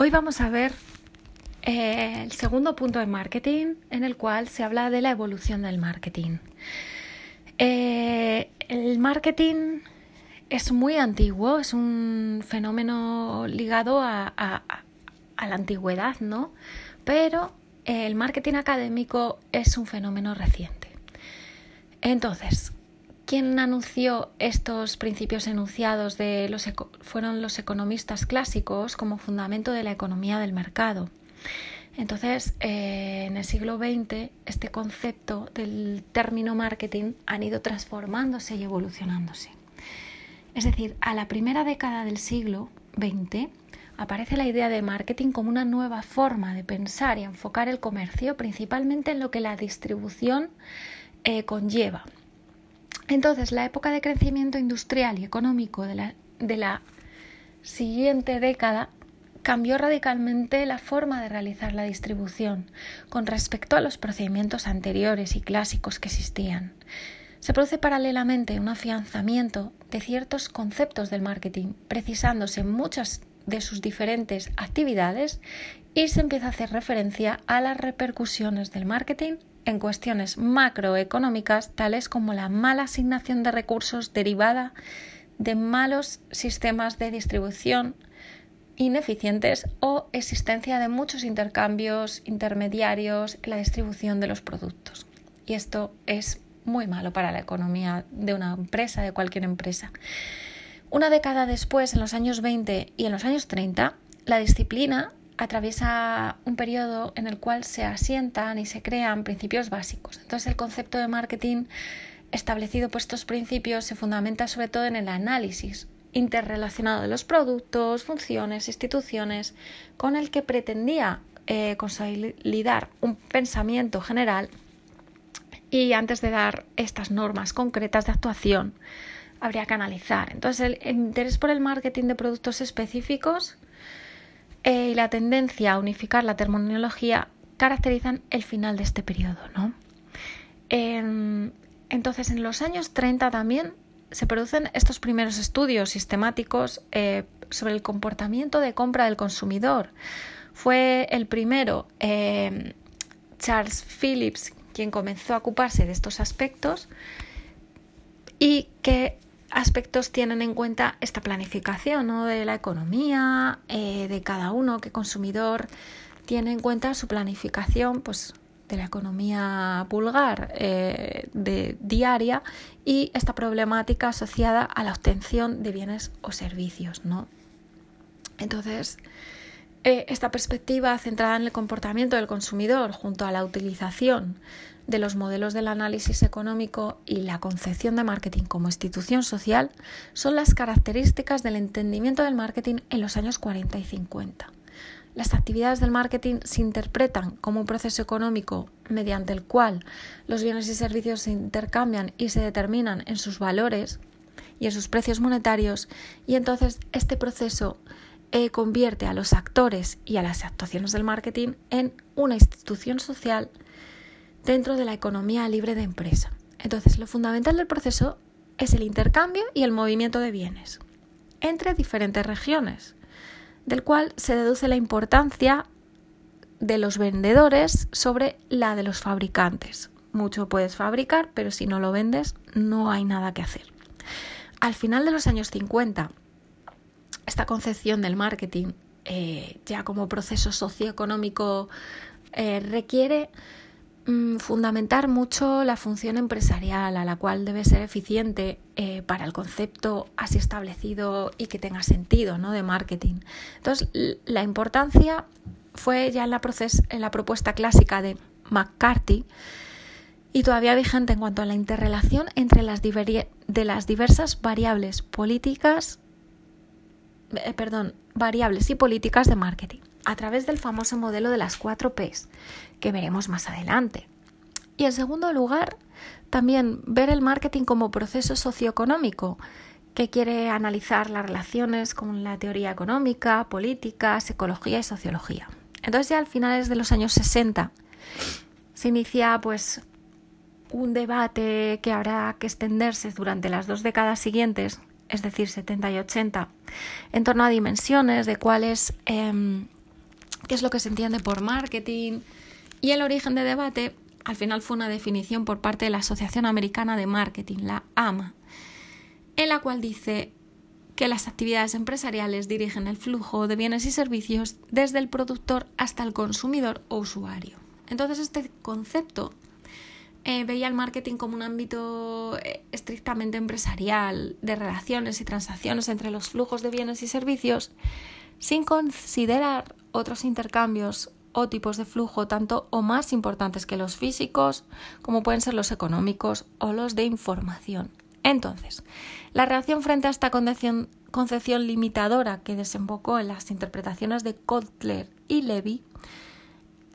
Hoy vamos a ver eh, el segundo punto de marketing en el cual se habla de la evolución del marketing. Eh, el marketing es muy antiguo, es un fenómeno ligado a, la antigüedad, ¿no? Pero el marketing académico es un fenómeno reciente. Entonces, ¿Quién anunció estos principios enunciados de los fueron los economistas clásicos como fundamento de la economía del mercado. Entonces, eh, en el siglo XX, este concepto del término marketing han ido transformándose y evolucionándose. Es decir, a la primera década del siglo XX aparece la idea de marketing como una nueva forma de pensar y enfocar el comercio, principalmente en lo que la distribución eh, conlleva entonces, la época de crecimiento industrial y económico de la, siguiente década cambió radicalmente la forma de realizar la distribución con respecto a los procedimientos anteriores y clásicos que existían. Se produce paralelamente un afianzamiento de ciertos conceptos del marketing, precisándose muchas de sus diferentes actividades y se empieza a hacer referencia a las repercusiones del marketing en cuestiones macroeconómicas tales como la mala asignación de recursos derivada de malos sistemas de distribución ineficientes o existencia de muchos intercambios intermediarios en la distribución de los productos. Y esto es muy malo para la economía de una empresa, de cualquier empresa. Una década después, en los años 20 y en los años 30, la disciplina atraviesa un periodo en el cual se asientan y se crean principios básicos. Entonces el concepto de marketing establecido por estos principios se fundamenta sobre todo en el análisis interrelacionado de los productos, funciones, instituciones, con el que pretendía eh, consolidar un pensamiento general y antes de dar estas normas concretas de actuación habría que analizar. Entonces el interés por el marketing de productos específicos eh, y la tendencia a unificar la terminología caracterizan el final de este periodo. ¿no? entonces, en los años 30 también se producen estos primeros estudios sistemáticos eh, sobre el comportamiento de compra del consumidor. Fue el primero, eh, Charles Phillips, quien comenzó a ocuparse de estos aspectos y que aspectos tienen en cuenta esta planificación de la economía, eh, de cada uno, que consumidor tiene en cuenta su planificación pues, de la economía vulgar eh, de, diaria y esta problemática asociada a la obtención de bienes o servicios. ¿no? Entonces, eh, esta perspectiva centrada en el comportamiento del consumidor junto a la utilización de los modelos del análisis económico y la concepción de marketing como institución social son las características del entendimiento del marketing en los años 40 y 50. Las actividades del marketing se interpretan como un proceso económico mediante el cual los bienes y servicios se intercambian y se determinan en sus valores y en sus precios monetarios y entonces este proceso eh, convierte a los actores y a las actuaciones del marketing en una institución social dentro de la economía libre de empresa. Entonces, lo fundamental del proceso es el intercambio y el movimiento de bienes entre diferentes regiones, del cual se deduce la importancia de los vendedores sobre la de los fabricantes. Mucho puedes fabricar, pero si no lo vendes, no hay nada que hacer. Al final de los años 50, esta concepción del marketing, eh, ya como proceso socioeconómico, eh, requiere fundamentar mucho la función empresarial, a la cual debe ser eficiente eh, para el concepto así establecido y que tenga sentido ¿no? de marketing. Entonces, la importancia fue ya en la, en la propuesta clásica de McCarthy y todavía vigente en cuanto a la interrelación entre las, de las diversas variables políticas, eh, perdón, variables y políticas de marketing a través del famoso modelo de las cuatro Ps, que veremos más adelante. Y en segundo lugar, también ver el marketing como proceso socioeconómico, que quiere analizar las relaciones con la teoría económica, política, psicología y sociología. Entonces ya al finales de los años 60 se inicia pues un debate que habrá que extenderse durante las dos décadas siguientes, es decir, 70 y 80, en torno a dimensiones de cuáles em, qué es lo que se entiende por marketing y el origen de debate al final fue una definición por parte de la Asociación Americana de Marketing, la AMA, en la cual dice que las actividades empresariales dirigen el flujo de bienes y servicios desde el productor hasta el consumidor o usuario. Entonces este concepto eh, veía el marketing como un ámbito eh, estrictamente empresarial, de relaciones y transacciones entre los flujos de bienes y servicios, sin considerar otros intercambios o tipos de flujo tanto o más importantes que los físicos, como pueden ser los económicos o los de información. Entonces, la reacción frente a esta concepción, limitadora que desembocó en las interpretaciones de Kotler y Levy,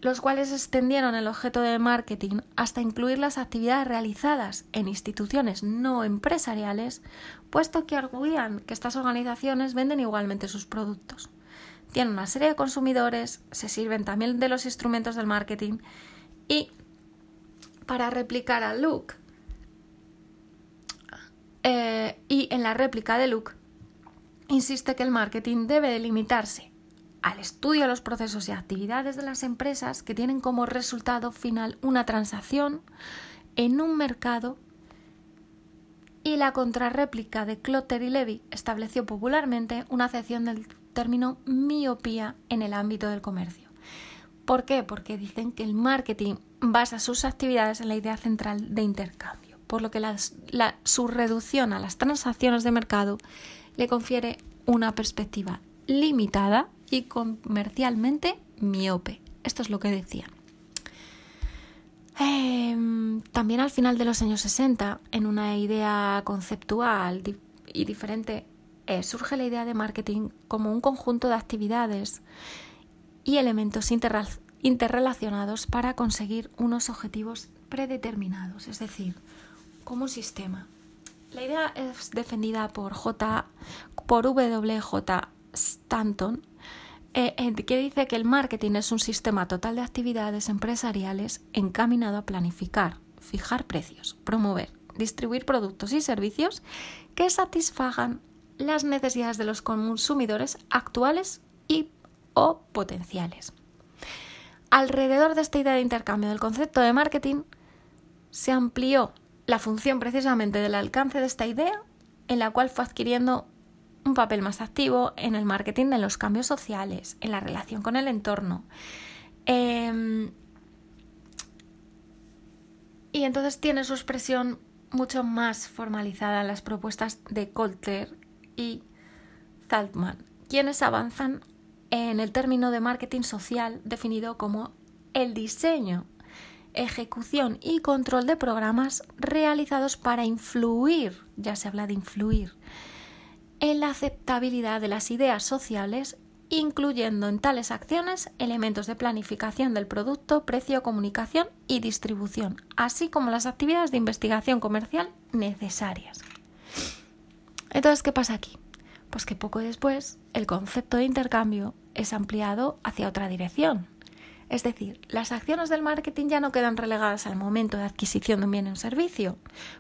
los cuales extendieron el objeto del marketing hasta incluir las actividades realizadas en instituciones no empresariales, puesto que arguían que estas organizaciones venden igualmente sus productos tienen una serie de consumidores, se sirven también de los instrumentos del marketing y para replicar a Luke eh, y en la réplica de Luke insiste que el marketing debe delimitarse al estudio de los procesos y actividades de las empresas que tienen como resultado final una transacción en un mercado y la contrarréplica de Clotter y Levy estableció popularmente una acepción del término miopía en el ámbito del comercio. ¿Por qué? Porque dicen que el marketing basa sus actividades en la idea central de intercambio, por lo que su reducción a las transacciones de mercado le confiere una perspectiva limitada y comercialmente miope. Esto es lo que decían. Em, también al final de los años 60, en una idea conceptual y diferente eh, surge la idea de marketing como un conjunto de actividades y elementos interrelacionados para conseguir unos objetivos predeterminados, es decir, como un sistema. La idea es defendida por J. por W.J. Stanton, eh, que dice que el marketing es un sistema total de actividades empresariales encaminado a planificar, fijar precios, promover, distribuir productos y servicios que satisfagan las necesidades de los consumidores actuales y o potenciales. Alrededor de esta idea de intercambio del concepto de marketing se amplió la función precisamente del alcance de esta idea, en la cual fue adquiriendo un papel más activo en el marketing de los cambios sociales, en la relación con el entorno. Em, y entonces tiene su expresión mucho más formalizada en las propuestas de Coulter y Zaltman, quienes avanzan en el término de marketing social definido como el diseño, ejecución y control de programas realizados para influir, ya se habla de influir, en la aceptabilidad de las ideas sociales, incluyendo en tales acciones elementos de planificación del producto, precio, comunicación y distribución, así como las actividades de investigación comercial necesarias. Entonces, ¿qué pasa aquí? Pues que poco después el concepto de intercambio es ampliado hacia otra dirección. Es decir, las acciones del marketing ya no quedan relegadas al momento de adquisición de un bien o servicio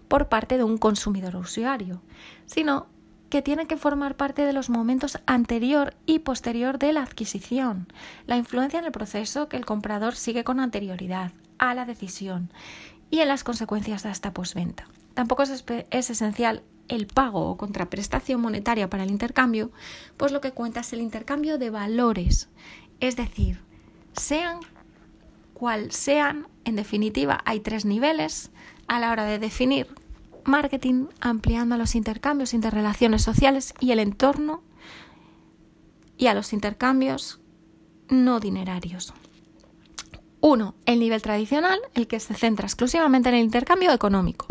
por parte de un consumidor usuario, sino que tienen que formar parte de los momentos anterior y posterior de la adquisición, la influencia en el proceso que el comprador sigue con anterioridad a la decisión y en las consecuencias de esta posventa. Tampoco es esencial el pago o contraprestación monetaria para el intercambio, pues lo que cuenta es el intercambio de valores. Es decir, sean cual sean, en definitiva, hay tres niveles a la hora de definir marketing, ampliando a los intercambios, interrelaciones sociales y el entorno y a los intercambios no dinerarios. Uno, el nivel tradicional, el que se centra exclusivamente en el intercambio económico.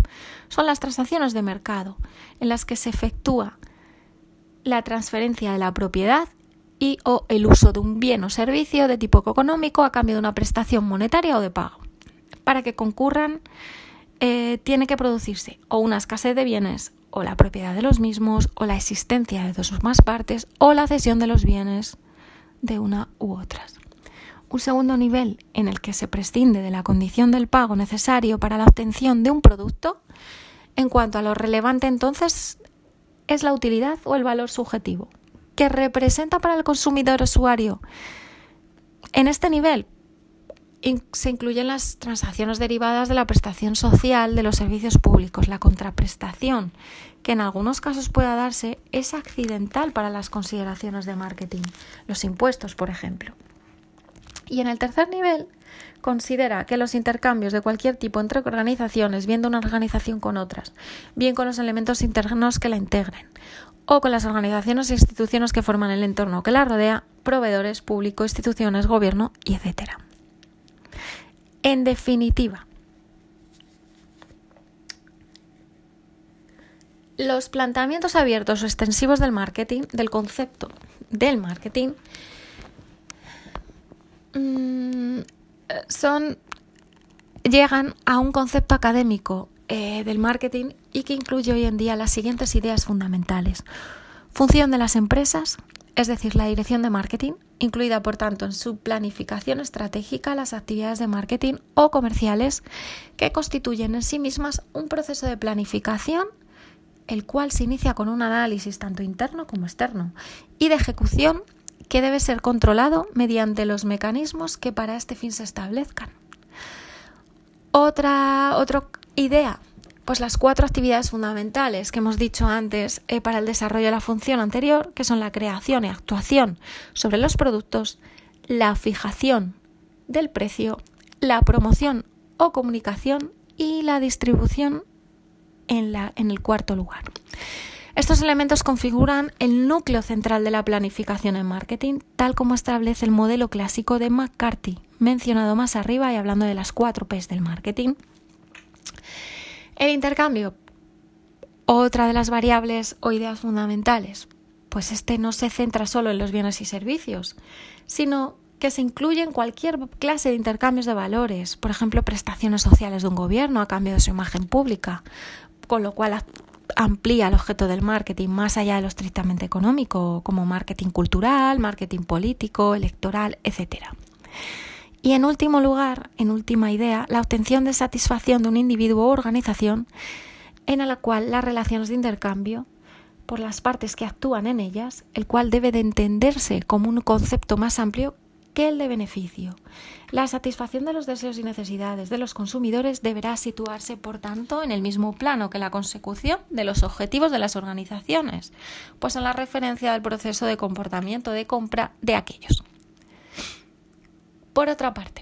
Son las transacciones de mercado, en las que se efectúa la transferencia de la propiedad y o el uso de un bien o servicio de tipo económico a cambio de una prestación monetaria o de pago. Para que concurran, eh, tiene que producirse o una escasez de bienes, o la propiedad de los mismos, o la existencia de dos o más partes, o la cesión de los bienes de una u otras. Un segundo nivel en el que se prescinde de la condición del pago necesario para la obtención de un producto, en cuanto a lo relevante entonces es la utilidad o el valor subjetivo, que representa para el consumidor usuario En este nivel se incluyen las transacciones derivadas de la prestación social de los servicios públicos. La contraprestación, que en algunos casos pueda darse, es accidental para las consideraciones de marketing, los impuestos, por ejemplo. Y en el tercer nivel, considera que los intercambios de cualquier tipo entre organizaciones, bien de una organización con otras, bien con los elementos internos que la integren, o con las organizaciones e instituciones que forman el entorno que la rodea, proveedores, público, instituciones, gobierno etcétera. En definitiva, los planteamientos abiertos o extensivos del marketing, del concepto del marketing, mm, son llegan a un concepto académico eh, del marketing y que incluye hoy en día las siguientes ideas fundamentales. Función de las empresas, es decir, la dirección de marketing, incluida por tanto en su planificación estratégica las actividades de marketing o comerciales que constituyen en sí mismas un proceso de planificación el cual se inicia con un análisis tanto interno como externo y de ejecución que debe ser controlado mediante los mecanismos que para este fin se establezcan. Otra, otra idea pues las cuatro actividades fundamentales que hemos dicho antes eh, para el desarrollo de la función anterior, que son la creación y actuación sobre los productos, la fijación del precio, la promoción o comunicación y la distribución en, la, en el cuarto lugar. Estos elementos configuran el núcleo central de la planificación en marketing, tal como establece el modelo clásico de McCarthy, mencionado más arriba y hablando de las cuatro P's del marketing. El intercambio, otra de las variables o ideas fundamentales, pues este no se centra solo en los bienes y servicios, sino que se incluye en cualquier clase de intercambios de valores, por ejemplo, prestaciones sociales de un gobierno a cambio de su imagen pública, con lo cual amplía el objeto del marketing más allá de lo estrictamente económico, como marketing cultural, marketing político, electoral, etc. Y en último lugar, en última idea, la obtención de satisfacción de un individuo o organización en la cual las relaciones de intercambio por las partes que actúan en ellas, el cual debe de entenderse como un concepto más amplio que el de beneficio. La satisfacción de los deseos y necesidades de los consumidores deberá situarse, por tanto, en el mismo plano que la consecución de los objetivos de las organizaciones, pues en la referencia del proceso de comportamiento de compra de aquellos. Por otra parte,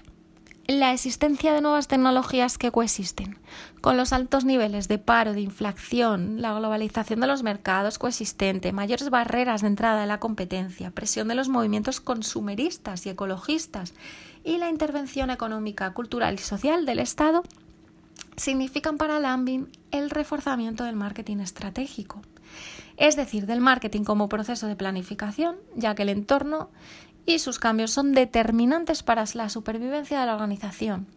la existencia de nuevas tecnologías que coexisten, con los altos niveles de paro, de inflación, la globalización de los mercados coexistente, mayores barreras de entrada de la competencia, presión de los movimientos consumeristas y ecologistas y la intervención económica, cultural y social del Estado, significan para Lambin el reforzamiento del marketing estratégico, es decir, del marketing como proceso de planificación, ya que el entorno y sus cambios son determinantes para la supervivencia de la organización.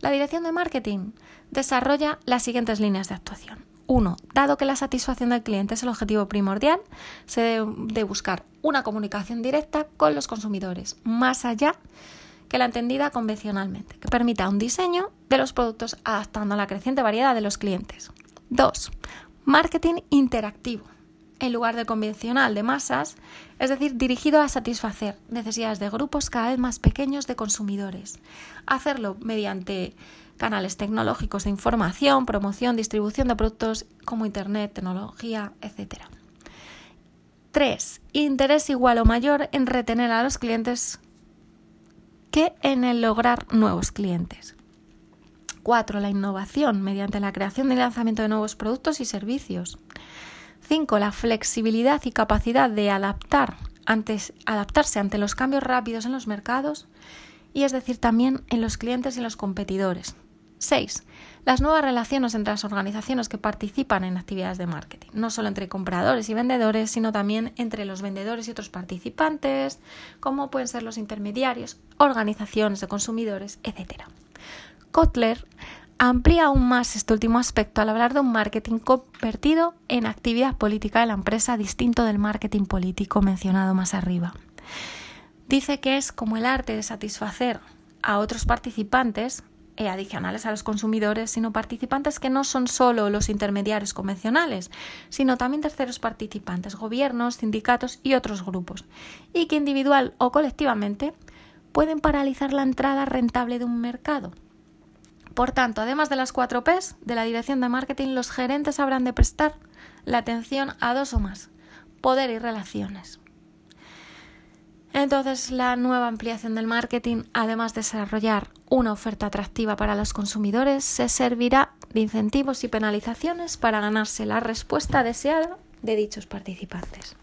La dirección de marketing desarrolla las siguientes líneas de actuación. 1. Dado que la satisfacción del cliente es el objetivo primordial, se debe buscar una comunicación directa con los consumidores, más allá que la entendida convencionalmente, que permita un diseño de los productos adaptando a la creciente variedad de los clientes. 2. Marketing interactivo en lugar del convencional de masas, es decir, dirigido a satisfacer necesidades de grupos cada vez más pequeños de consumidores. Hacerlo mediante canales tecnológicos de información, promoción, distribución de productos como Internet, tecnología, etc. 3. Interés igual o mayor en retener a los clientes que en el lograr nuevos clientes. 4. La innovación mediante la creación y lanzamiento de nuevos productos y servicios. 5. La flexibilidad y capacidad de adaptar antes, adaptarse ante los cambios rápidos en los mercados y es decir también en los clientes y los competidores. 6. Las nuevas relaciones entre las organizaciones que participan en actividades de marketing, no solo entre compradores y vendedores, sino también entre los vendedores y otros participantes, como pueden ser los intermediarios, organizaciones de consumidores, etc. Kotler amplía aún más este último aspecto al hablar de un marketing convertido en actividad política de la empresa distinto del marketing político mencionado más arriba. Dice que es como el arte de satisfacer a otros participantes eh, adicionales a los consumidores, sino participantes que no son solo los intermediarios convencionales, sino también terceros participantes, gobiernos, sindicatos y otros grupos, y que individual o colectivamente pueden paralizar la entrada rentable de un mercado. Por tanto, además de las cuatro Ps de la dirección de marketing, los gerentes habrán de prestar la atención a dos o más, poder y relaciones. Entonces, la nueva ampliación del marketing, además de desarrollar una oferta atractiva para los consumidores, se servirá de incentivos y penalizaciones para ganarse la respuesta deseada de dichos participantes.